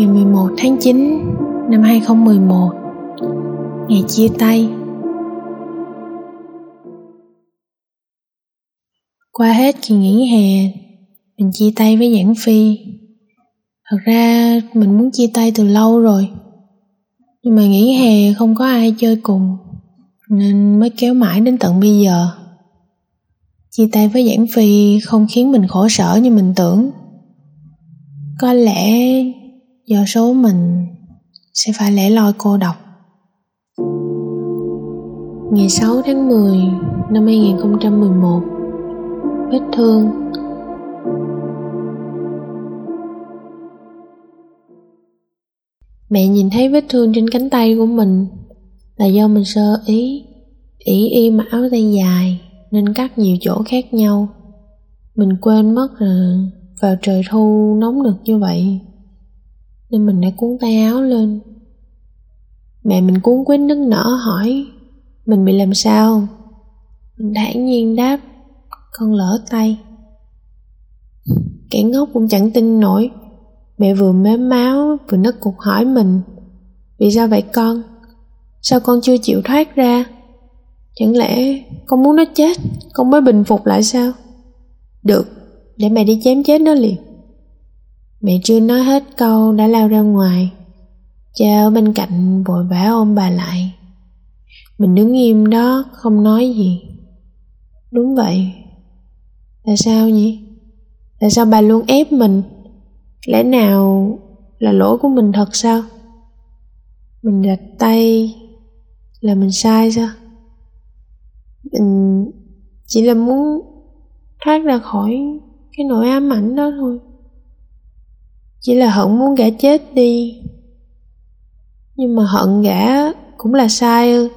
ngày 11 tháng 9 năm 2011 Ngày chia tay. Qua hết kỳ nghỉ hè, Mình chia tay với Giảng Phi. Thật ra mình muốn chia tay từ lâu rồi, Nhưng mà nghỉ hè không có ai chơi cùng, Nên mới kéo mãi đến tận bây giờ. Chia tay với Giảng Phi không khiến mình khổ sở như mình tưởng. Có lẽ do số mình sẽ phải lẻ loi cô độc. Ngày 6 tháng 10 năm 2011 Vết thương. Mẹ nhìn thấy vết thương trên cánh tay của mình là do mình sơ ý, ỷ y mặc áo tay dài nên cắt nhiều chỗ khác nhau. Mình quên mất là vào trời thu nóng nực như vậy nên mình đã cuốn tay áo lên. Mẹ mình cuốn quýt nức nở hỏi, mình bị làm sao? Mình thản nhiên đáp, con lỡ tay. Kẻ ngốc cũng chẳng tin nổi. Mẹ vừa mếm máu, vừa nấc cục hỏi mình, vì sao vậy con? Sao con chưa chịu thoát ra? Chẳng lẽ con muốn nó chết? Con mới bình phục lại sao? Được, để mẹ đi chém chết nó liền mẹ chưa nói hết câu đã lao ra ngoài. Cha ở bên cạnh vội vã ôm bà lại. Mình đứng im đó, không nói gì. Đúng vậy. Tại sao nhỉ? Tại sao bà luôn ép mình? Lẽ nào là lỗi của mình thật sao? Mình rạch tay là mình sai sao? Mình chỉ là muốn thoát ra khỏi cái nỗi ám ảnh đó thôi chỉ là hận muốn gã chết đi. Nhưng mà hận gã cũng là sai ư.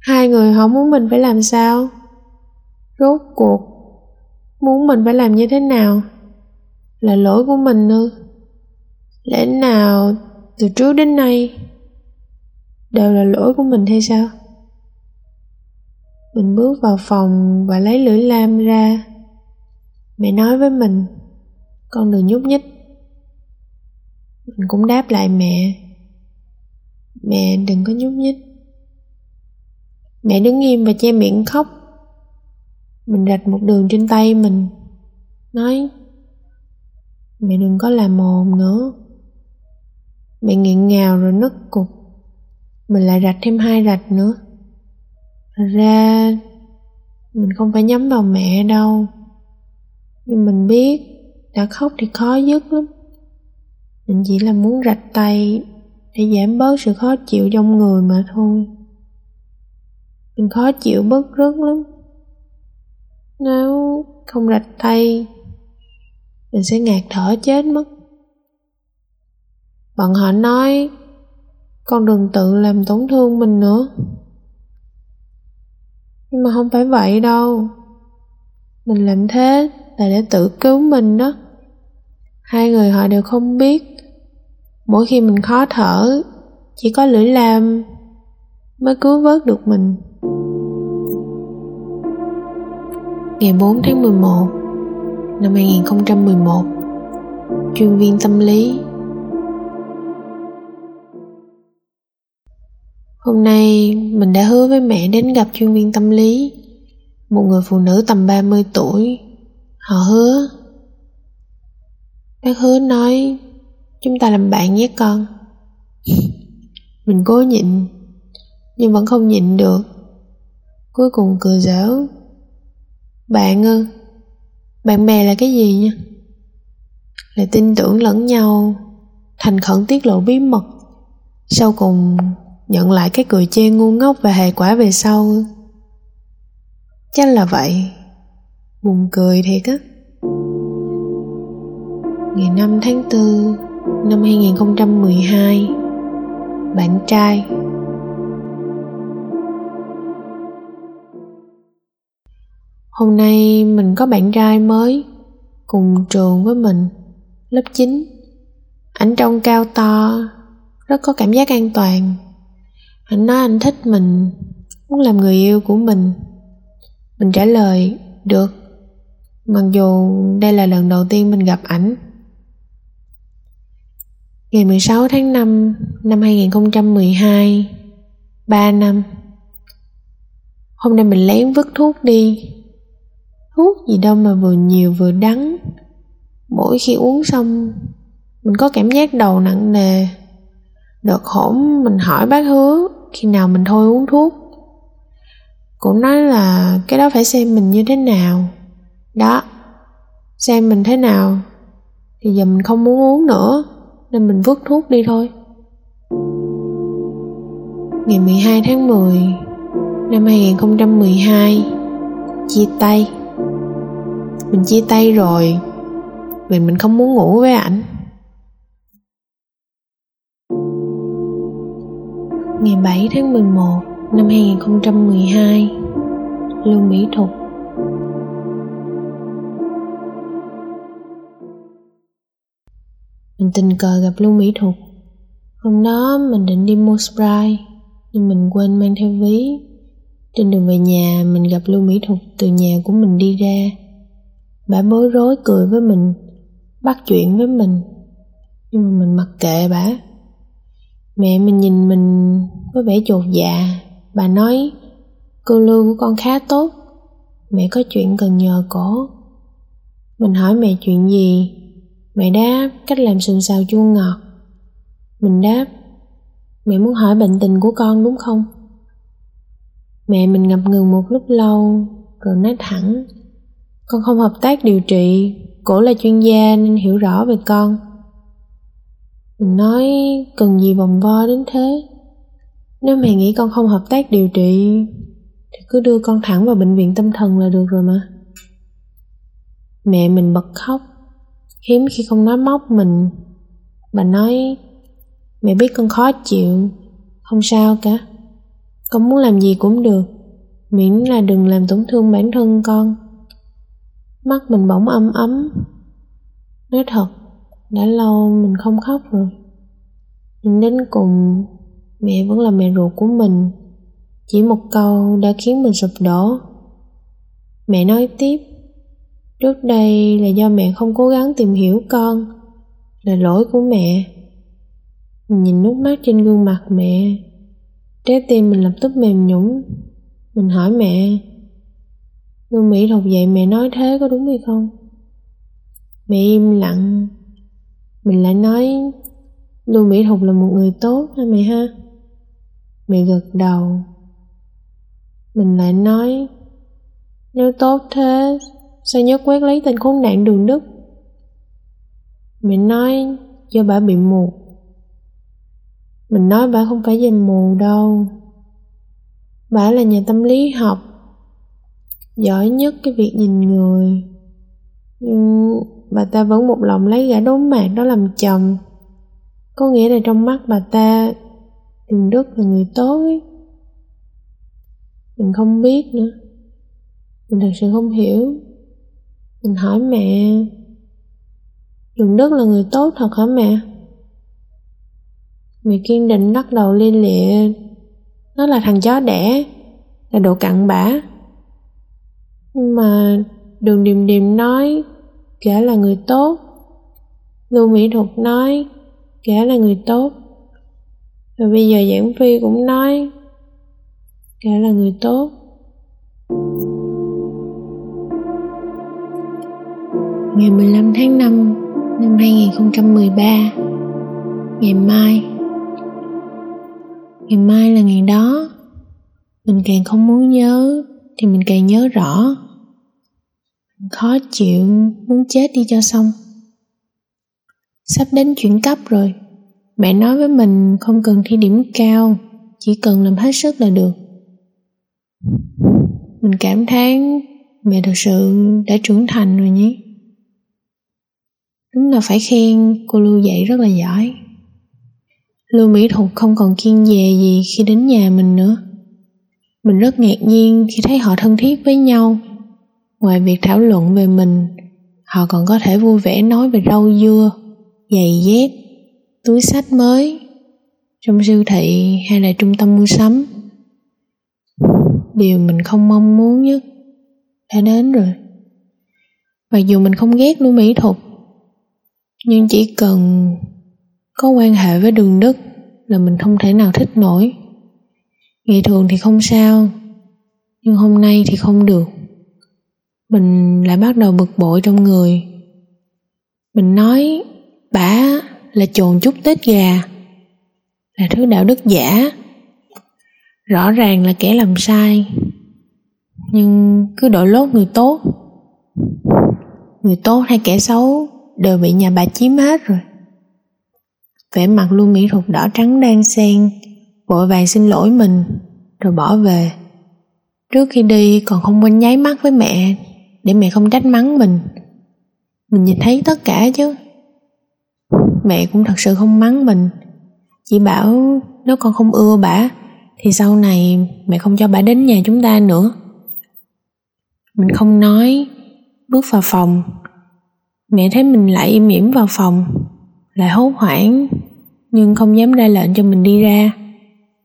Hai người họ muốn mình phải làm sao? Rốt cuộc, muốn mình phải làm như thế nào là lỗi của mình ư? Lẽ nào từ trước đến nay đều là lỗi của mình hay sao? Mình bước vào phòng và lấy lưỡi lam ra. Mẹ nói với mình con đừng nhúc nhích. Mình cũng đáp lại mẹ. Mẹ đừng có nhúc nhích. Mẹ đứng im và che miệng khóc. Mình rạch một đường trên tay mình, nói, mẹ đừng có làm mồm nữa. Mẹ nghẹn ngào rồi nức cục. Mình lại rạch thêm hai rạch nữa. Thật ra, mình không phải nhắm vào mẹ đâu. Nhưng mình biết đã khóc thì khó dứt lắm. Mình chỉ là muốn rạch tay để giảm bớt sự khó chịu trong người mà thôi. Mình khó chịu bớt rất lắm. Nếu không rạch tay, mình sẽ ngạt thở chết mất. Bọn họ nói, con đừng tự làm tổn thương mình nữa. Nhưng mà không phải vậy đâu. Mình làm thế là để tự cứu mình đó hai người họ đều không biết. Mỗi khi mình khó thở, chỉ có lưỡi lam mới cứu vớt được mình. Ngày 4 tháng 11 năm 2011 chuyên viên tâm lý. Hôm nay mình đã hứa với mẹ đến gặp chuyên viên tâm lý, Một người phụ nữ tầm 30 tuổi. Họ hứa Bác hứa nói Chúng ta làm bạn nhé con. Mình cố nhịn, Nhưng vẫn không nhịn được. Cuối cùng cười dở Bạn ư Bạn bè là cái gì nha? Là tin tưởng lẫn nhau, Thành khẩn tiết lộ bí mật, Sau cùng nhận lại cái cười chê ngu ngốc và hệ quả về sau. Chắc là vậy? Buồn cười thiệt á ngày 5 tháng 4 năm 2012 bạn trai. Hôm nay mình có bạn trai mới cùng trường với mình, lớp 9 ảnh trông cao to, rất có cảm giác an toàn. Anh nói anh thích mình, muốn làm người yêu của mình. Mình trả lời, được. Mặc dù đây là lần đầu tiên mình gặp ảnh Ngày 16 tháng 5 năm 2012 3 năm. Hôm nay mình lén vứt thuốc đi. Thuốc gì đâu mà vừa nhiều vừa đắng. Mỗi khi uống xong, Mình có cảm giác đầu nặng nề. Đợt hổm mình hỏi bác hứa Khi nào mình thôi uống thuốc. Cũng nói là Cái đó phải xem mình như thế nào. Đó, Xem mình thế nào Thì giờ mình không muốn uống nữa. Nên mình vứt thuốc đi thôi. Ngày 12 tháng 10 Năm 2012 Chia tay. Mình chia tay rồi, Vì mình không muốn ngủ với ảnh. Ngày 7 tháng 11 năm 2012 Lưu Mỹ Thục Mình tình cờ gặp Lưu Mỹ Thục. Hôm đó mình định đi mua Sprite, Nhưng mình quên mang theo ví. Trên đường về nhà, mình gặp Lưu Mỹ Thục, từ nhà của mình đi ra. Bà bối rối cười với mình, Bắt chuyện với mình. Nhưng mà mình mặc kệ bà. Mẹ mình nhìn mình có vẻ chột dạ. Bà nói, Cô lương của con khá tốt. Mẹ có chuyện cần nhờ cổ. Mình hỏi mẹ chuyện gì? Mẹ đáp, cách làm sườn xào chua ngọt. Mình đáp, Mẹ muốn hỏi bệnh tình của con đúng không? Mẹ mình ngập ngừng một lúc lâu, Rồi nói thẳng, Con không hợp tác điều trị, Cổ là chuyên gia nên hiểu rõ về con. Mình nói, cần gì vòng vo đến thế? Nếu mẹ nghĩ con không hợp tác điều trị, Thì cứ đưa con thẳng vào bệnh viện tâm thần là được rồi mà. Mẹ mình bật khóc. Hiếm khi không nói móc mình. Bà nói, Mẹ biết con khó chịu. Không sao cả, Con muốn làm gì cũng được, Miễn là đừng làm tổn thương bản thân con. Mắt mình bỗng ấm ấm. Nói thật, đã lâu mình không khóc rồi. Nhưng đến cùng, mẹ vẫn là mẹ ruột của mình. Chỉ một câu đã khiến mình sụp đổ. Mẹ nói tiếp trước đây là do mẹ không cố gắng tìm hiểu con, là lỗi của mẹ. Mình nhìn nước mắt trên gương mặt mẹ, trái tim mình lập tức mềm nhũn. Mình hỏi mẹ Lương Mỹ thuộc dậy mẹ nói thế có đúng hay không? Mẹ im lặng. Mình lại nói Lưu Mỹ Thục là một người tốt ha mẹ ha? Mẹ gật đầu. Mình lại nói, Nếu tốt thế Sao nhất quét lấy tên khốn nạn đường đức Mẹ nói Do bà bị mù. Mình nói bà không phải do mù đâu. Bà là nhà tâm lý học, Giỏi nhất cái việc nhìn người. Nhưng bà ta vẫn một lòng lấy gã đốn mạc đó làm chồng. Có nghĩa là trong mắt bà ta, đường đức là người tốt. Ấy. mình không biết nữa. Mình thật sự không hiểu mình hỏi mẹ. Đường đức là người tốt thật hả mẹ? Mẹ kiên định lắc đầu liên lịa nó là thằng chó đẻ, là đồ cặn bã. Nhưng mà đường điềm điềm nói, kẻ là người tốt. Lưu Mỹ Thuật nói, kẻ là người tốt. Và bây giờ Giảng Phi cũng nói, kẻ là người tốt. Ngày 15 tháng 5 năm 2013 Ngày mai. Ngày mai là ngày đó. Mình càng không muốn nhớ Thì mình càng nhớ rõ. Khó chịu muốn chết đi cho xong. Sắp đến chuyển cấp rồi. Mẹ nói với mình không cần thi điểm cao, chỉ cần làm hết sức là được. Mình cảm thán mẹ thật sự đã trưởng thành rồi nhé đúng là phải khen cô lưu dạy rất là giỏi. Lưu mỹ thục không còn kiên dè gì khi đến nhà mình nữa. Mình rất ngạc nhiên khi thấy họ thân thiết với nhau. Ngoài việc thảo luận về mình, họ còn có thể vui vẻ nói về rau dưa, giày dép, túi sách mới. Trong siêu thị hay là trung tâm mua sắm. Điều mình không mong muốn nhất đã đến rồi. Mặc dù mình không ghét lưu mỹ thuật nhưng chỉ cần có quan hệ với đường đức là mình không thể nào thích nổi. Ngày thường thì không sao, nhưng hôm nay thì không được. Mình lại bắt đầu bực bội trong người. Mình nói, bả là chồn chút tết gà, là thứ đạo đức giả. Rõ ràng là kẻ làm sai, nhưng cứ đội lốt người tốt. Người tốt hay kẻ xấu đều bị nhà bà chiếm hết rồi. Vẻ mặt luôn mỹ thuật đỏ trắng đang xen, vội vàng xin lỗi mình, rồi bỏ về. Trước khi đi còn không quên nháy mắt với mẹ, để mẹ không trách mắng mình. Mình nhìn thấy tất cả chứ. Mẹ cũng thật sự không mắng mình. Chỉ bảo nếu con không ưa bả thì sau này mẹ không cho bả đến nhà chúng ta nữa. Mình không nói, bước vào phòng mẹ thấy mình lại im ỉm vào phòng, lại hốt hoảng, nhưng không dám ra lệnh cho mình đi ra.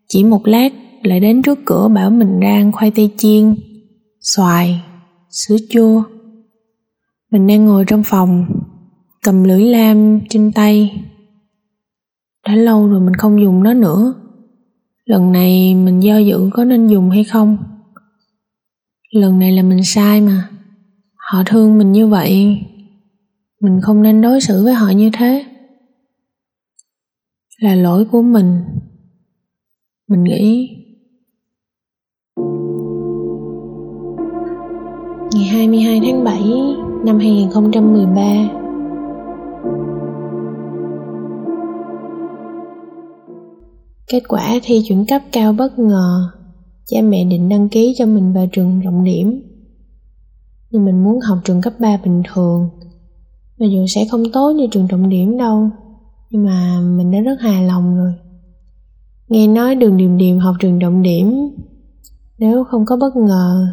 Chỉ một lát lại đến trước cửa bảo mình ra ăn khoai tây chiên, xoài sữa chua. Mình đang ngồi trong phòng, cầm lưỡi lam trên tay. Đã lâu rồi mình không dùng nó nữa. Lần này mình do dự có nên dùng hay không? Lần này là mình sai mà. Họ thương mình như vậy mình không nên đối xử với họ như thế. Là lỗi của mình. Mình nghĩ ngày 22 tháng 7 năm 2013 Kết quả thi chuyển cấp cao bất ngờ. Cha mẹ định đăng ký cho mình vào trường trọng điểm. Nhưng mình muốn học trường cấp 3 bình thường. Mặc dù sẽ không tốt như trường trọng điểm đâu. Nhưng mà mình đã rất hài lòng rồi. Nghe nói đường điềm điềm học trường trọng điểm, Nếu không có bất ngờ,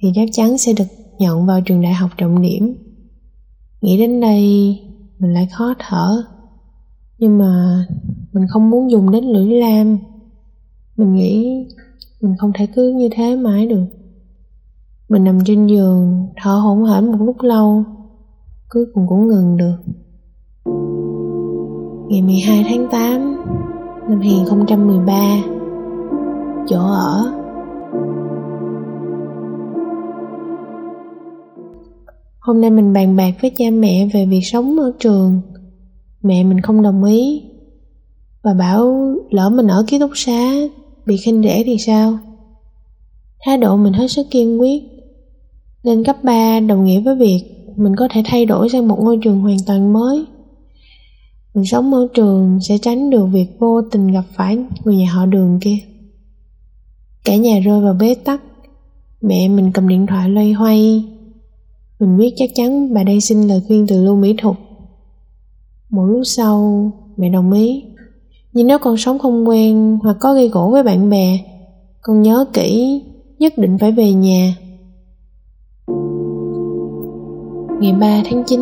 Thì chắc chắn sẽ được nhận vào trường đại học trọng điểm. Nghĩ đến đây, mình lại khó thở. Nhưng mà mình không muốn dùng đến lưỡi lam. Mình nghĩ mình không thể cứ như thế mãi được. Mình nằm trên giường, thở hổn hển một lúc lâu cuối cùng cũng ngừng được ngày 12 tháng 8 năm 2013 chỗ ở Hôm nay mình bàn bạc với cha mẹ về việc sống ở trường. Mẹ mình không đồng ý. Bà bảo, lỡ mình ở ký túc xá, bị khinh rẻ thì sao? Thái độ mình hết sức kiên quyết. Lên cấp 3 đồng nghĩa với việc mình có thể thay đổi sang một ngôi trường hoàn toàn mới. Mình sống ở trường sẽ tránh được việc vô tình gặp phải người nhà họ đường kia. Cả nhà rơi vào bế tắc. Mẹ mình cầm điện thoại loay hoay mình biết chắc chắn bà đang xin lời khuyên từ Lưu Mỹ Thục. Một lúc sau, mẹ đồng ý. Nhưng nếu con sống không quen hoặc có gây gỗ với bạn bè, con nhớ kỹ, nhất định phải về nhà. Ngày 3 tháng 9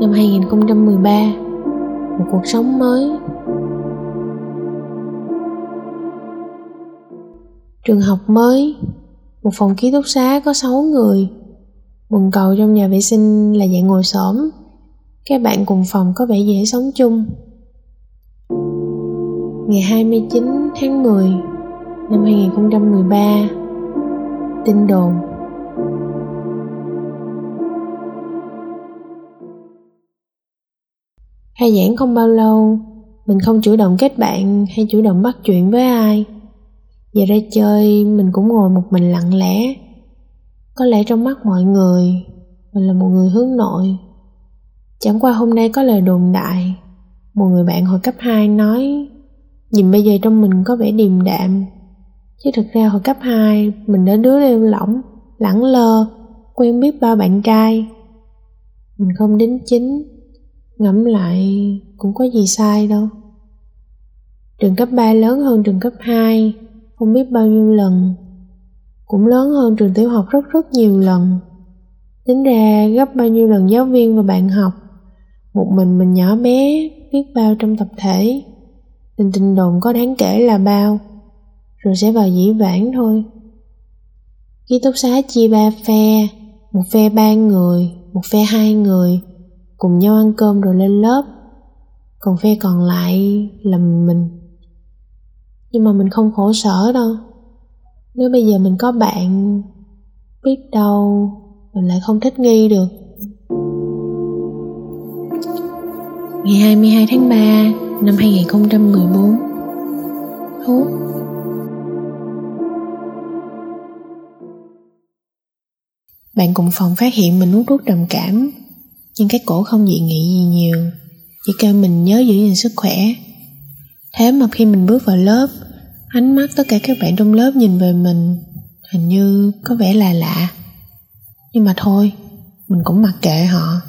năm 2013, một cuộc sống mới. Trường học mới, một phòng ký túc xá có 6 người, Bồn cầu trong nhà vệ sinh là dạng ngồi xổm Các bạn cùng phòng có vẻ dễ sống chung Ngày 29 tháng 10 năm 2013 Tin đồn Khai giảng không bao lâu, Mình không chủ động kết bạn hay chủ động bắt chuyện với ai. Giờ ra chơi, mình cũng ngồi một mình lặng lẽ. Có lẽ trong mắt mọi người, mình là một người hướng nội. Chẳng qua hôm nay có lời đồn đại, một người bạn hồi cấp 2 nói, nhìn bây giờ trong mình có vẻ điềm đạm. Chứ thực ra hồi cấp 2 mình đã đứa lêu lỏng, lẳng lơ, quen biết ba bạn trai. Mình không đính chính ngẫm lại, cũng có gì sai đâu. Trường cấp 3 lớn hơn trường cấp 2 không biết bao nhiêu lần. Cũng lớn hơn trường tiểu học rất rất nhiều lần. Tính ra gấp bao nhiêu lần giáo viên và bạn học. Một mình mình nhỏ bé, biết bao trong tập thể. Tình tình đồn có đáng kể là bao. Rồi sẽ vào dĩ vãng thôi. Ký túc xá chia ba phe, một phe ba người, một phe hai người cùng nhau ăn cơm rồi lên lớp. Còn phe còn lại là mình. Nhưng mà mình không khổ sở đâu. Nếu bây giờ mình có bạn, biết đâu mình lại không thích nghi được. Ngày 22 tháng 3 năm 2014 hút bạn cùng phòng phát hiện mình hút thuốc trầm cảm nhưng cái cổ không dị nghị gì nhiều, chỉ kêu mình nhớ giữ gìn sức khỏe. Thế mà khi mình bước vào lớp, ánh mắt tất cả các bạn trong lớp nhìn về mình, hình như có vẻ là lạ. Nhưng mà thôi, mình cũng mặc kệ họ.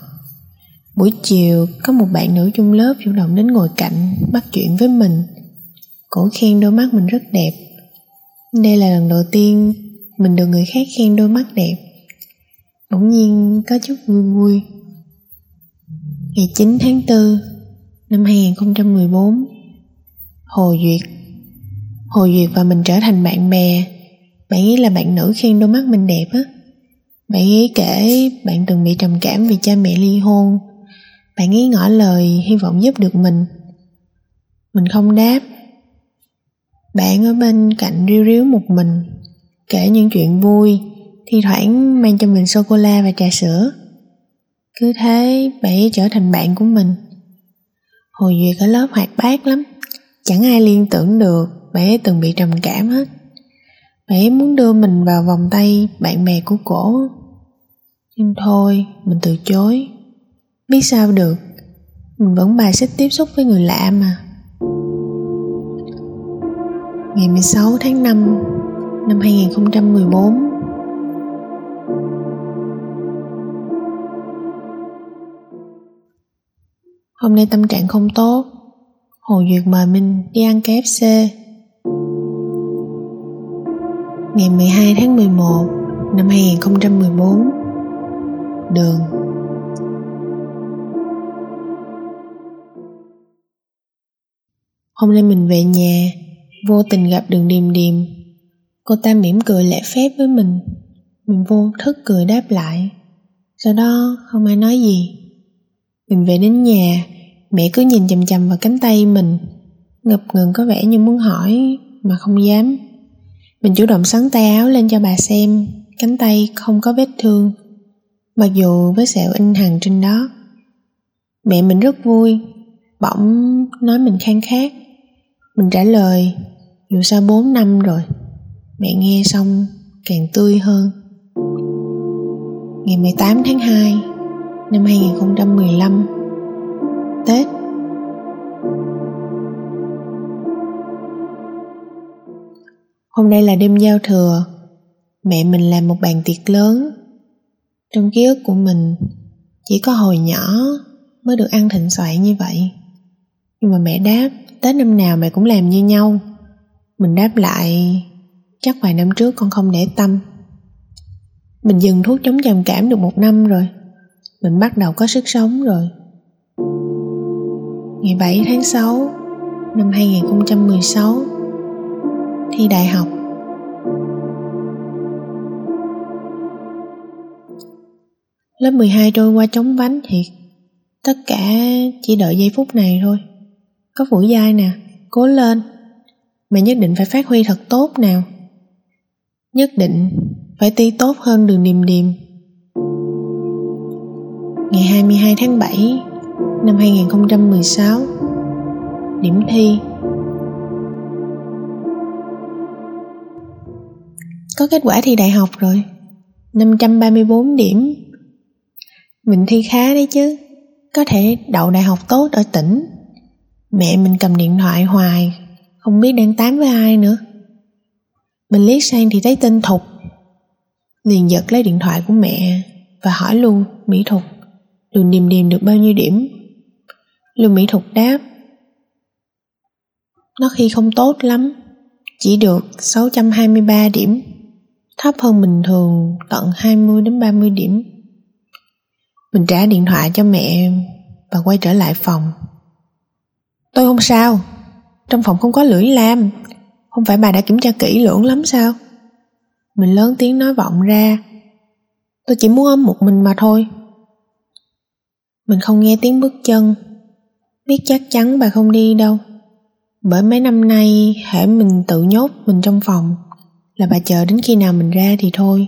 Buổi chiều, có một bạn nữ trong lớp chủ động đến ngồi cạnh, bắt chuyện với mình. Cổ khen đôi mắt mình rất đẹp. Đây là lần đầu tiên mình được người khác khen đôi mắt đẹp. Bỗng nhiên có chút vui vui ngày 9 tháng 4 năm 2014 Hồ Duyệt Hồ Duyệt và mình trở thành bạn bè. Bạn ấy là bạn nữ khen đôi mắt mình đẹp á. Bạn ấy kể bạn từng bị trầm cảm vì cha mẹ ly hôn. Bạn ấy ngỏ lời hy vọng giúp được mình. Mình không đáp. Bạn ở bên cạnh riu riu một mình, Kể những chuyện vui, Thi thoảng mang cho mình sô-cô-la và trà sữa. Cứ thế bạn ấy trở thành bạn của mình. Hồi Duyệt ở lớp hoạt bát lắm, Chẳng ai liên tưởng được bạn ấy từng bị trầm cảm hết. Bạn ấy muốn đưa mình vào vòng tay bạn bè của cổ, nhưng thôi, mình từ chối. Biết sao được, mình vẫn bài xích tiếp xúc với người lạ mà. Ngày 16 tháng 5 năm 2014 Hôm nay tâm trạng không tốt. Hồ Duyệt mời mình đi ăn KFC ngày 12 tháng 11 năm 2014 Đường. Hôm nay mình về nhà, Vô tình gặp đường điềm điềm. Cô ta mỉm cười lễ phép với mình. Mình vô thức cười đáp lại. Sau đó không ai nói gì. Mình về đến nhà, Mẹ cứ nhìn chằm chằm vào cánh tay mình. Ngập ngừng có vẻ như muốn hỏi, Mà không dám. Mình chủ động sắn tay áo lên cho bà xem, Cánh tay không có vết thương. Mặc dù với sẹo in hằn trên đó. Mẹ mình rất vui, Bỗng nói mình khang khác Mình trả lời, Dù sao 4 năm rồi, Mẹ nghe xong càng tươi hơn. Ngày 18 tháng 2 Năm 2015 Tết. Hôm nay là đêm giao thừa. Mẹ mình làm một bàn tiệc lớn. Trong ký ức của mình, Chỉ có hồi nhỏ Mới được ăn thịnh soạn như vậy. Nhưng mà mẹ đáp, Tết năm nào mẹ cũng làm như nhau. Mình đáp lại, Chắc vài năm trước con không để tâm. Mình dừng thuốc chống trầm cảm được một năm rồi. Mình bắt đầu có sức sống rồi. Ngày 7 tháng 6 Năm 2016 thi đại học. Lớp 12 trôi qua chóng vánh thiệt. Tất cả chỉ đợi giây phút này thôi. Có phủi dai nè, Cố lên. Mày nhất định phải phát huy thật tốt nào. Nhất định Phải thi tốt hơn đường điềm điềm. Ngày 22 tháng 7 Năm 2016 Điểm thi. Có kết quả thi đại học rồi. 534 điểm. Mình thi khá đấy chứ. Có thể đậu đại học tốt ở tỉnh. Mẹ mình cầm điện thoại hoài, Không biết đang tám với ai nữa. Mình liếc sang thì thấy tên Thục. Liền giật lấy điện thoại của mẹ Và hỏi luôn, Mỹ Thục Đường điềm điềm được bao nhiêu điểm Lưu Mỹ Thục đáp Nó khi không tốt lắm Chỉ được 623 điểm thấp hơn bình thường tận 20 đến 30 điểm. Mình trả điện thoại cho mẹ và quay trở lại phòng. Tôi không sao, trong phòng không có lưỡi lam, không phải bà đã kiểm tra kỹ lưỡng lắm sao? Mình lớn tiếng nói vọng ra, tôi chỉ muốn ôm một mình mà thôi. Mình không nghe tiếng bước chân, biết chắc chắn bà không đi đâu. Bởi mấy năm nay hễ mình tự nhốt mình trong phòng là bà chờ đến khi nào mình ra thì thôi.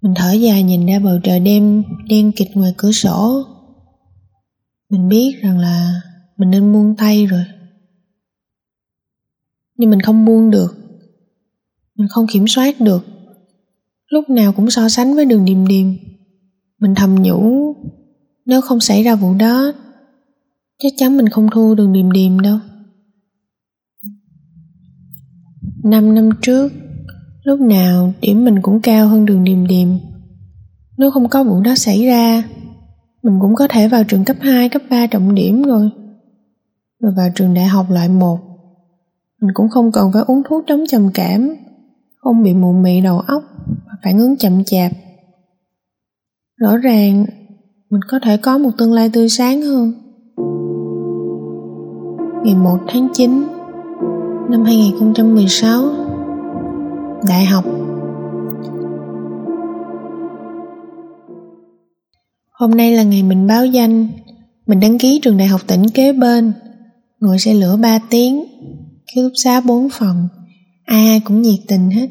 Mình thở dài nhìn ra bầu trời đêm đen kịt ngoài cửa sổ. Mình biết rằng là mình nên buông tay rồi. Nhưng mình không buông được. Mình không kiểm soát được. Lúc nào cũng so sánh với đường điềm điềm. Mình thầm nhủ nếu không xảy ra vụ đó chắc chắn mình không thua đường điềm điềm đâu. Năm năm trước lúc nào điểm mình cũng cao hơn đường điềm điềm. Nếu không có vụ đó xảy ra mình cũng có thể vào trường cấp 2, cấp 3 trọng điểm rồi. Và vào trường đại học loại 1 mình cũng không cần phải uống thuốc chống trầm cảm không bị mụ mị đầu óc và phản ứng chậm chạp. Rõ ràng mình có thể có một tương lai tươi sáng hơn. Ngày 1 tháng 9 năm 2016 Đại học. Hôm nay là ngày mình báo danh. Mình đăng ký trường đại học tỉnh kế bên. Ngồi xe lửa 3 tiếng, Ký túc xá 4 phòng. Ai ai cũng nhiệt tình hết.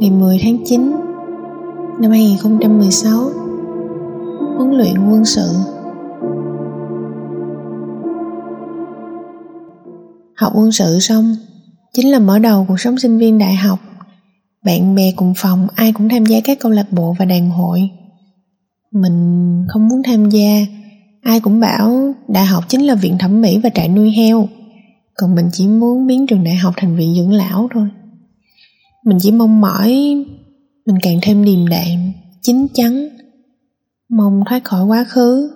Ngày 10 tháng 9 Năm 2016 Huấn luyện quân sự. Học quân sự xong Chính là mở đầu cuộc sống sinh viên đại học. Bạn bè cùng phòng ai cũng tham gia các câu lạc bộ và đàn hội. Mình không muốn tham gia Ai cũng bảo đại học chính là viện thẩm mỹ và trại nuôi heo. Còn mình chỉ muốn biến trường đại học thành viện dưỡng lão thôi. Mình chỉ mong mỏi Mình càng thêm điềm đạm, chín chắn. Mong thoát khỏi quá khứ.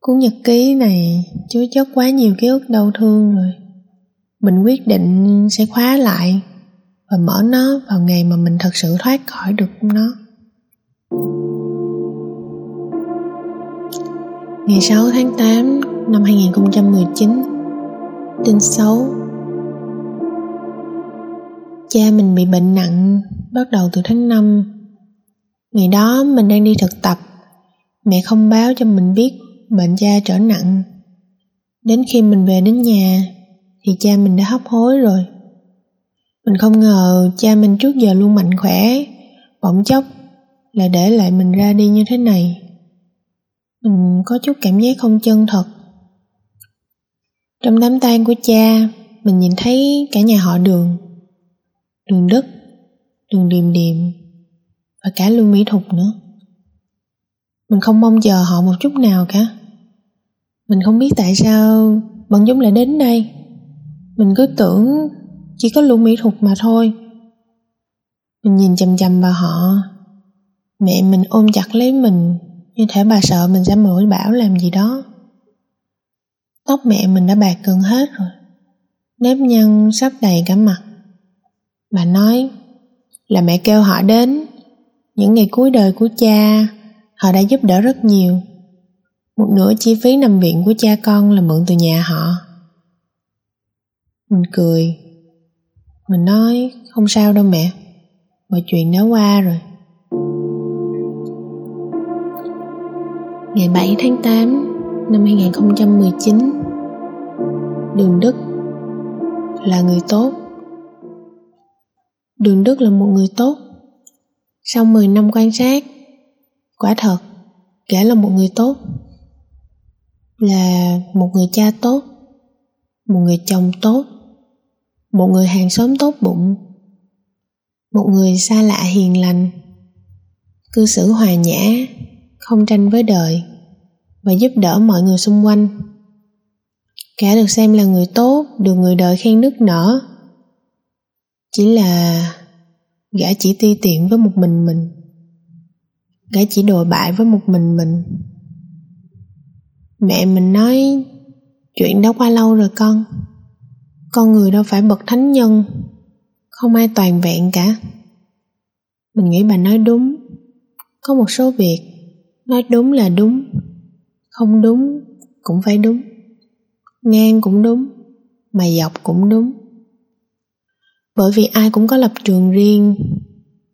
Cuốn nhật ký này chứa chất quá nhiều ký ức đau thương rồi. Mình quyết định sẽ khóa lại và mở nó vào ngày mà mình thật sự thoát khỏi được nó. Ngày 6 tháng 8 năm 2019 Tin xấu. Cha mình bị bệnh nặng bắt đầu từ tháng 5 Ngày đó mình đang đi thực tập. Mẹ không báo cho mình biết bệnh cha trở nặng. Đến khi mình về đến nhà thì cha mình đã hấp hối rồi. Mình không ngờ cha mình trước giờ luôn mạnh khỏe, bỗng chốc là để lại mình ra đi như thế này. Mình có chút cảm giác không chân thật. Trong đám tang của cha, mình nhìn thấy cả nhà họ đường. Đường đức, đường điềm điềm và cả lưu mỹ thục nữa mình không mong chờ họ một chút nào cả. Mình không biết tại sao bọn chúng lại đến đây. Mình cứ tưởng chỉ có lũ mỹ thuật mà thôi. Mình nhìn chằm chằm vào họ. Mẹ mình ôm chặt lấy mình, như thể bà sợ mình sẽ mũi bảo làm gì đó. Tóc mẹ mình đã bạc gần hết rồi. Nếp nhăn sắp đầy cả mặt. Bà nói là mẹ kêu họ đến những ngày cuối đời của cha họ đã giúp đỡ rất nhiều. Một nửa chi phí nằm viện của cha con là mượn từ nhà họ. Mình cười. Mình nói, không sao đâu mẹ, Mọi chuyện đã qua rồi. Ngày 7 tháng 8 năm 2019 Đường Đức là người tốt. Đường Đức là một người tốt. Sau 10 năm quan sát Quả thật, Gã là một người tốt, Là một người cha tốt, Một người chồng tốt, một người hàng xóm tốt bụng, một người xa lạ hiền lành, cư xử hòa nhã, không tranh với đời và giúp đỡ mọi người xung quanh. Cả được xem là người tốt, được người đời khen nức nở. Chỉ là gã chỉ ti tiện với một mình mình gã chỉ đồi bại với một mình mình. Mẹ mình nói, chuyện đã qua lâu rồi con. Con người đâu phải bậc thánh nhân. Không ai toàn vẹn cả. Mình nghĩ bà nói đúng. Có một số việc, nói đúng là đúng. Không đúng cũng phải đúng. Ngang cũng đúng, mà dọc cũng đúng. Bởi vì ai cũng có lập trường riêng,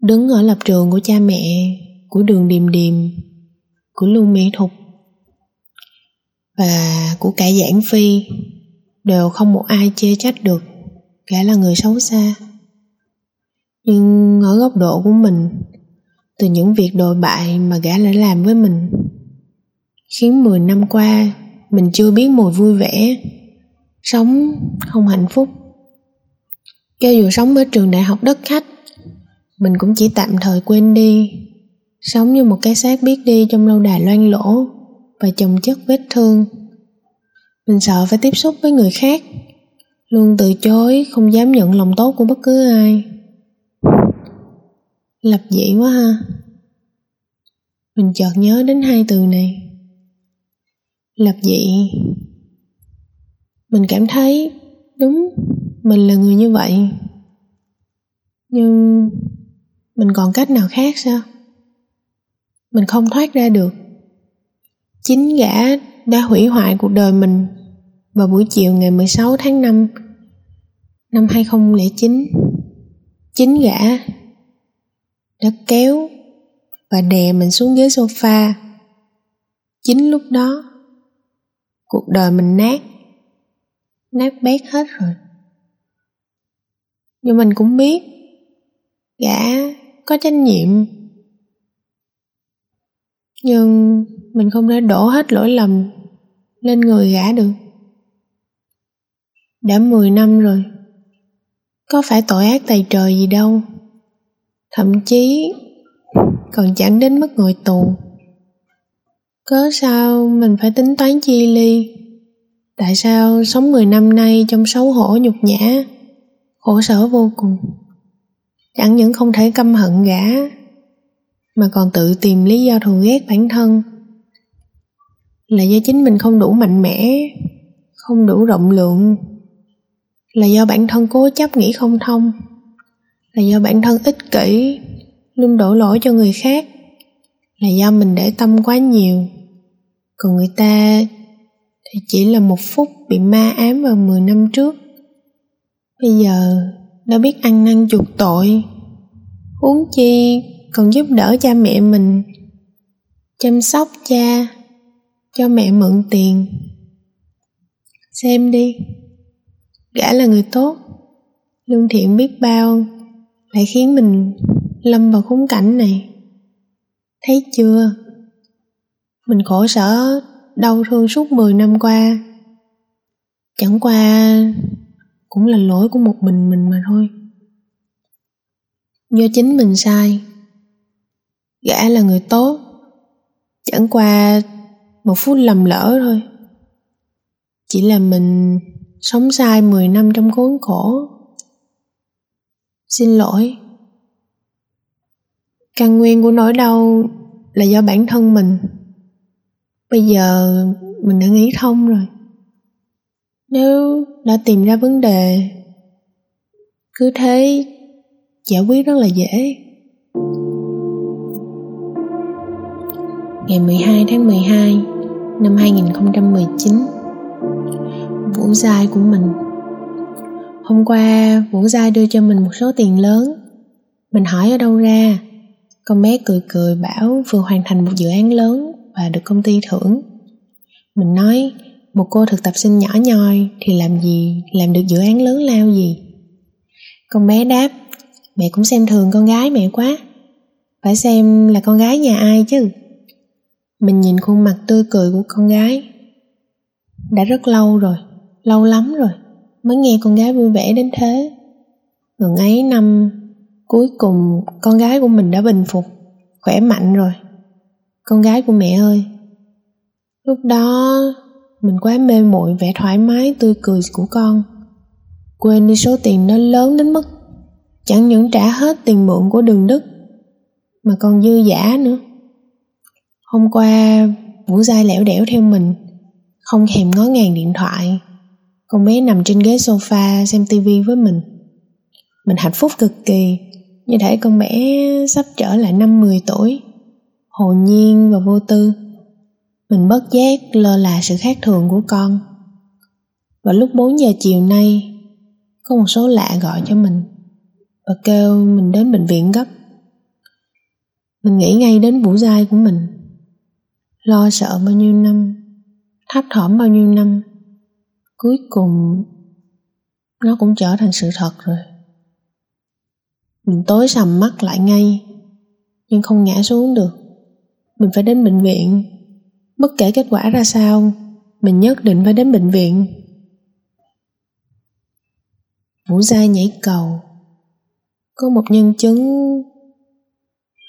đứng ở lập trường của cha mẹ của đường điềm điềm, của lưu mỹ thục và của cả giảng phi đều không một ai chê trách được cả là người xấu xa. Nhưng ở góc độ của mình, từ những việc đồi bại mà gã đã làm với mình, khiến 10 năm qua mình chưa biết mùi vui vẻ, sống không hạnh phúc. Cho dù sống ở trường đại học đất khách, mình cũng chỉ tạm thời quên đi sống như một cái xác biết đi trong lâu đài loang lỗ và chồng chất vết thương. Mình sợ phải tiếp xúc với người khác. Luôn từ chối, không dám nhận lòng tốt của bất cứ ai. Lập dị quá ha. Mình chợt nhớ đến hai từ này. Lập dị mình cảm thấy đúng mình là người như vậy. Nhưng mình còn cách nào khác sao? Mình không thoát ra được chính gã đã hủy hoại cuộc đời mình vào buổi chiều ngày 16 tháng 5 năm 2009. Chính gã đã kéo và đè mình xuống ghế sofa. Chính lúc đó, cuộc đời mình nát, nát bét hết rồi. Nhưng mình cũng biết, gã có trách nhiệm. Nhưng mình không thể đổ hết lỗi lầm lên người gã được. Đã 10 năm rồi, có phải tội ác tày trời gì đâu. Thậm chí còn chẳng đến mức ngồi tù. Cớ sao mình phải tính toán chi ly? Tại sao sống 10 năm nay trong xấu hổ nhục nhã, khổ sở vô cùng? Chẳng những không thể căm hận gã, mà còn tự tìm lý do thù ghét bản thân. Là do chính mình không đủ mạnh mẽ, không đủ rộng lượng, là do bản thân cố chấp nghĩ không thông. Là do bản thân ích kỷ luôn đổ lỗi cho người khác. Là do mình để tâm quá nhiều. Còn người ta thì chỉ là một phút bị ma ám vào 10 năm trước. Bây giờ đã biết ăn năn chuộc tội. Huống chi còn giúp đỡ cha mẹ mình, chăm sóc cha, cho mẹ mượn tiền. Xem đi, gã là người tốt. Lương thiện biết bao, lại khiến mình lâm vào khốn cảnh này. Thấy chưa? Mình khổ sở, đau thương suốt 10 năm qua. Chẳng qua cũng là lỗi của một mình mình mà thôi. Do chính mình sai gã là người tốt chẳng qua một phút lầm lỡ thôi chỉ là mình sống sai 10 năm trong khốn khổ. Xin lỗi. Căn nguyên của nỗi đau là do bản thân mình. Bây giờ mình đã nghĩ thông rồi. Nếu đã tìm ra vấn đề, cứ thế giải quyết rất là dễ. Ngày 12 tháng 12 năm 2019 Vũ Giai của mình. Hôm qua, Vũ Giai đưa cho mình một số tiền lớn. Mình hỏi ở đâu ra? Con bé cười cười bảo vừa hoàn thành một dự án lớn Và được công ty thưởng. Mình nói, Một cô thực tập sinh nhỏ nhoi Thì làm gì, làm được dự án lớn lao gì? Con bé đáp, Mẹ cũng xem thường con gái mẹ quá. Phải xem là con gái nhà ai chứ? Mình nhìn khuôn mặt tươi cười của con gái. Đã rất lâu rồi, lâu lắm rồi, mới nghe con gái vui vẻ đến thế. Ngần ấy năm cuối cùng, con gái của mình đã bình phục, khỏe mạnh rồi. Con gái của mẹ ơi, lúc đó mình quá mê muội vẻ thoải mái, tươi cười của con. Quên đi số tiền nó lớn đến mức chẳng những trả hết tiền mượn của đường đức mà còn dư giả nữa hôm qua vũ dai lẻo đẻo theo mình, không thèm ngó ngàng điện thoại. Con bé nằm trên ghế sofa xem tivi với mình. Mình hạnh phúc cực kỳ, như thể con bé sắp trở lại năm 10 tuổi, hồn nhiên và vô tư. Mình bất giác lơ là sự khác thường của con. Và lúc 4 giờ chiều nay, có một số lạ gọi cho mình và kêu mình đến bệnh viện gấp. Mình nghĩ ngay đến vũ giai của mình lo sợ bao nhiêu năm, thấp thỏm bao nhiêu năm, cuối cùng nó cũng trở thành sự thật rồi. Mình tối sầm mắt lại ngay, nhưng không ngã xuống được. Mình phải đến bệnh viện. Bất kể kết quả ra sao, mình nhất định phải đến bệnh viện. Vũ Giai nhảy cầu. Có một nhân chứng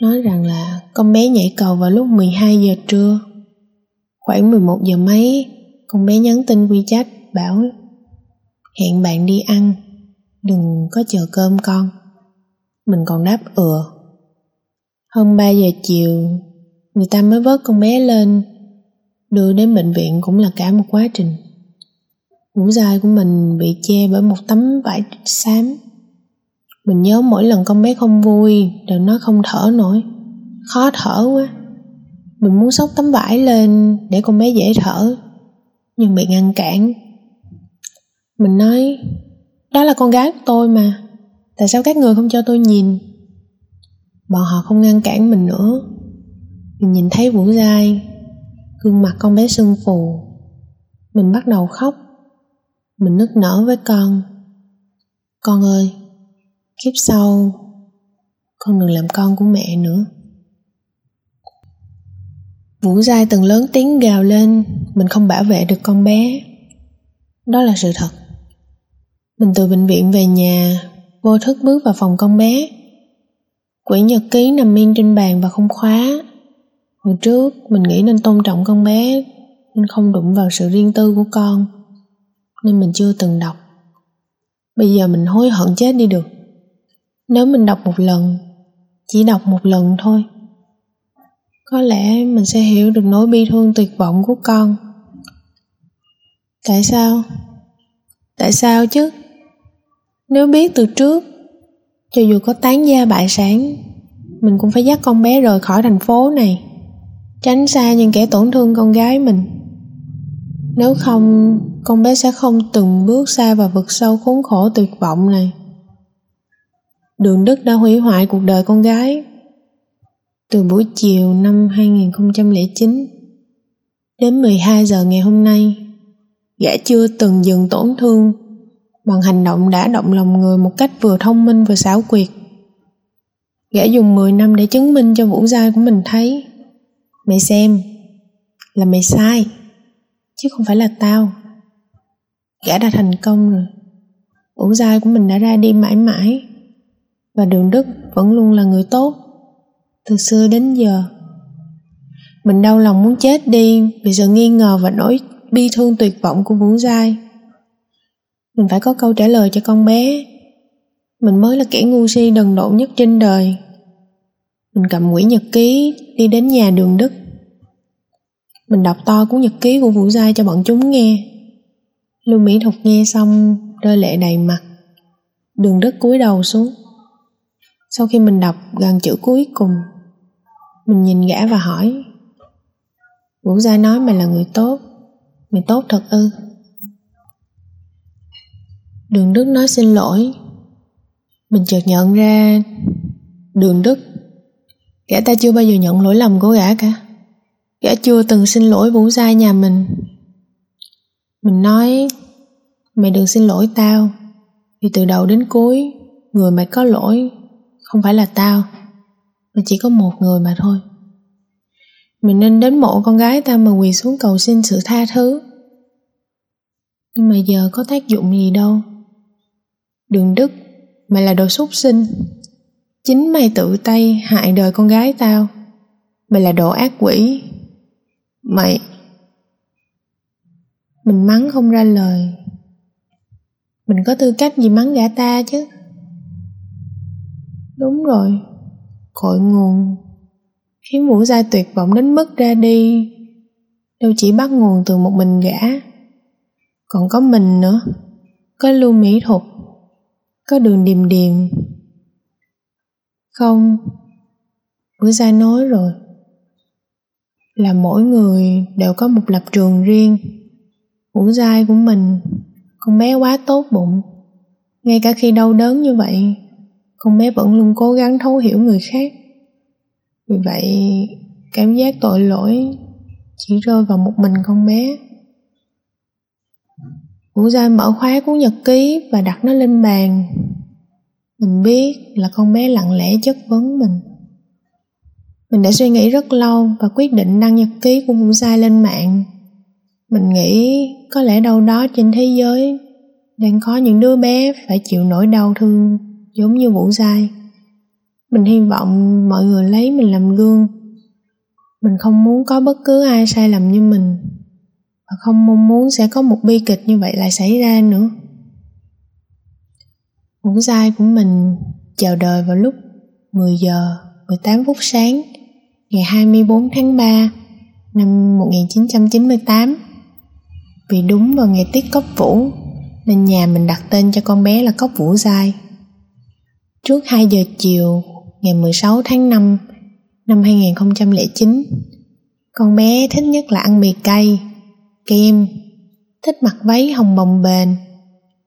nói rằng là con bé nhảy cầu vào lúc 12 giờ trưa. Khoảng 11 giờ mấy, con bé nhắn tin WeChat bảo hẹn bạn đi ăn, đừng có chờ cơm con. Mình còn đáp ừa. Hơn 3 giờ chiều, người ta mới vớt con bé lên, đưa đến bệnh viện cũng là cả một quá trình. Ngủ dài của mình bị che bởi một tấm vải xám. Mình nhớ mỗi lần con bé không vui đều nó không thở nổi, khó thở quá. Mình muốn xốc tấm vải lên để con bé dễ thở, nhưng bị ngăn cản. Mình nói, đó là con gái của tôi mà, tại sao các người không cho tôi nhìn? Bọn họ không ngăn cản mình nữa. Mình nhìn thấy Vũ dai, gương mặt con bé sưng phù. Mình bắt đầu khóc. Mình nức nở với con. Con ơi, kiếp sau, con đừng làm con của mẹ nữa. Vũ Giai từng lớn tiếng gào lên, Mình không bảo vệ được con bé. Đó là sự thật. Mình từ bệnh viện về nhà, Vô thức bước vào phòng con bé. Quyển nhật ký nằm yên trên bàn và không khóa. Hồi trước, mình nghĩ nên tôn trọng con bé, Nên không đụng vào sự riêng tư của con, Nên mình chưa từng đọc. Bây giờ mình hối hận chết đi được. Nếu mình đọc một lần, Chỉ đọc một lần thôi, Có lẽ mình sẽ hiểu được nỗi bi thương tuyệt vọng của con Tại sao? Tại sao chứ? Nếu biết từ trước, Cho dù có tán gia bại sản, Mình cũng phải dắt con bé rời khỏi thành phố này, Tránh xa những kẻ tổn thương con gái mình Nếu không, Con bé sẽ không từng bước xa vào vực sâu khốn khổ tuyệt vọng này Đường Đức đã hủy hoại cuộc đời con gái. Từ buổi chiều năm 2009 Đến 12 giờ ngày hôm nay, Gã chưa từng dừng tổn thương Bằng hành động đã động lòng người một cách vừa thông minh vừa xảo quyệt. Gã dùng 10 năm để chứng minh cho vũ giai của mình thấy, Mày xem, Là mày sai, Chứ không phải là tao. Gã đã thành công rồi. Vũ giai của mình đã ra đi mãi mãi. Và đường Đức vẫn luôn là người tốt Từ xưa đến giờ, Mình đau lòng muốn chết đi Vì sự nghi ngờ và nỗi bi thương tuyệt vọng của Vũ Giai Mình phải có câu trả lời cho con bé Mình mới là kẻ ngu si đần độn nhất trên đời mình cầm quỹ nhật ký đi đến nhà đường Đức. Mình đọc to cuốn nhật ký của Vũ Giai cho bọn chúng nghe. Lưu Mỹ Thục nghe xong, rơi lệ đầy mặt. Đường Đức cúi đầu xuống. Sau khi mình đọc gần chữ cuối cùng, mình nhìn gã và hỏi Vũ gia nói mày là người tốt Mày tốt thật ư? Đường Đức nói xin lỗi. Mình chợt nhận ra Đường Đức Gã ta chưa bao giờ nhận lỗi lầm của gã cả. Gã chưa từng xin lỗi Vũ gia nhà mình. Mình nói Mày đừng xin lỗi tao Vì từ đầu đến cuối Người mày có lỗi. Không phải là tao, Mà chỉ có một người mà thôi. Mình nên đến mộ con gái ta mà quỳ xuống cầu xin sự tha thứ. Nhưng mà giờ có tác dụng gì đâu. Đường Đức, Mày là đồ súc sinh. Chính mày tự tay hại đời con gái tao. Mày là đồ ác quỷ. Mày, Mình mắng không ra lời. Mình có tư cách gì mắng gã ta chứ? Đúng rồi. Cội nguồn. Khiến Vũ Gia tuyệt vọng đến mức ra đi. Đâu chỉ bắt nguồn từ một mình gã. Còn có mình nữa. Có lưu mỹ thuật Có đường điềm điềm. Không, Vũ Gia nói rồi. Là mỗi người đều có một lập trường riêng. Vũ dai của mình, con bé quá tốt bụng. Ngay cả khi đau đớn như vậy, con bé vẫn luôn cố gắng thấu hiểu người khác. Vì vậy, cảm giác tội lỗi chỉ rơi vào một mình con bé. Vũ Giai mở khóa cuốn nhật ký và đặt nó lên bàn. Mình biết là con bé lặng lẽ chất vấn mình. Mình đã suy nghĩ rất lâu và quyết định đăng nhật ký của Vũ Giai lên mạng. Mình nghĩ có lẽ đâu đó trên thế giới đang có những đứa bé phải chịu nỗi đau thương giống như Vũ sai Mình hy vọng mọi người lấy mình làm gương. Mình không muốn có bất cứ ai sai lầm như mình và không mong muốn sẽ có một bi kịch như vậy lại xảy ra nữa. Ngủ dai của mình chào đời vào lúc 10 giờ 18 phút sáng, ngày 24 tháng 3 năm 1998. Vì đúng vào ngày tiết cấp vũ, nên nhà mình đặt tên cho con bé là Cốc Vũ Dai. Trước 2 giờ chiều ngày 16 tháng 5 năm 2009, con bé thích nhất là ăn mì cay kem, thích mặc váy hồng bồng bềnh.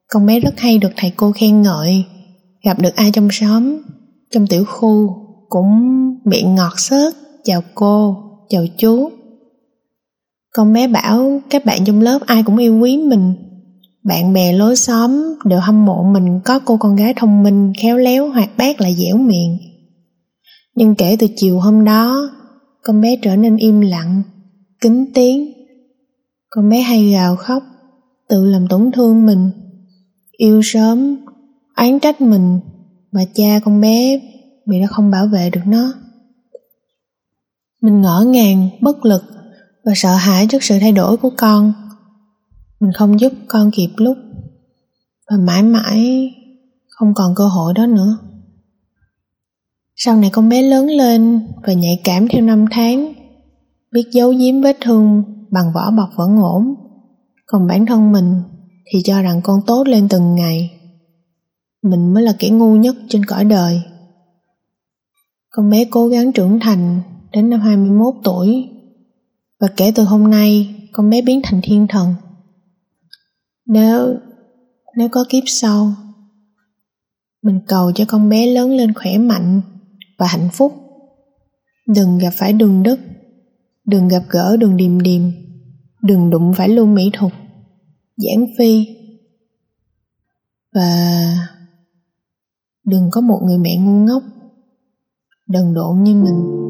Con bé rất hay được thầy cô khen ngợi, gặp được ai trong xóm, trong tiểu khu cũng miệng ngọt xớt, chào cô, chào chú. Con bé bảo các bạn trong lớp ai cũng yêu quý mình. Bạn bè lối xóm đều hâm mộ mình có cô con gái thông minh, khéo léo, hoạt bát lại dẻo miệng. Nhưng kể từ chiều hôm đó, con bé trở nên im lặng, kính tiếng. Con bé hay gào khóc tự làm tổn thương mình yêu sớm oán trách mình và cha con bé vì đã không bảo vệ được nó. Mình ngỡ ngàng bất lực và sợ hãi trước sự thay đổi của con mình không giúp con kịp lúc. Và mãi mãi không còn cơ hội đó nữa. Sau này con bé lớn lên và nhạy cảm theo năm tháng, biết giấu giếm vết thương bằng vỏ bọc vẫn ổn, còn bản thân mình thì cho rằng con tốt lên từng ngày. Mình mới là kẻ ngu nhất trên cõi đời. Con bé cố gắng trưởng thành đến năm 21 tuổi. Và kể từ hôm nay, con bé biến thành thiên thần nếu nếu có kiếp sau, mình cầu cho con bé lớn lên khỏe mạnh và hạnh phúc. Đừng gặp phải đường đất, đừng gặp gỡ đường điềm điềm, đừng đụng phải lưu mỹ thục giảng phi. Và đừng có một người mẹ ngu ngốc, đần độn như mình.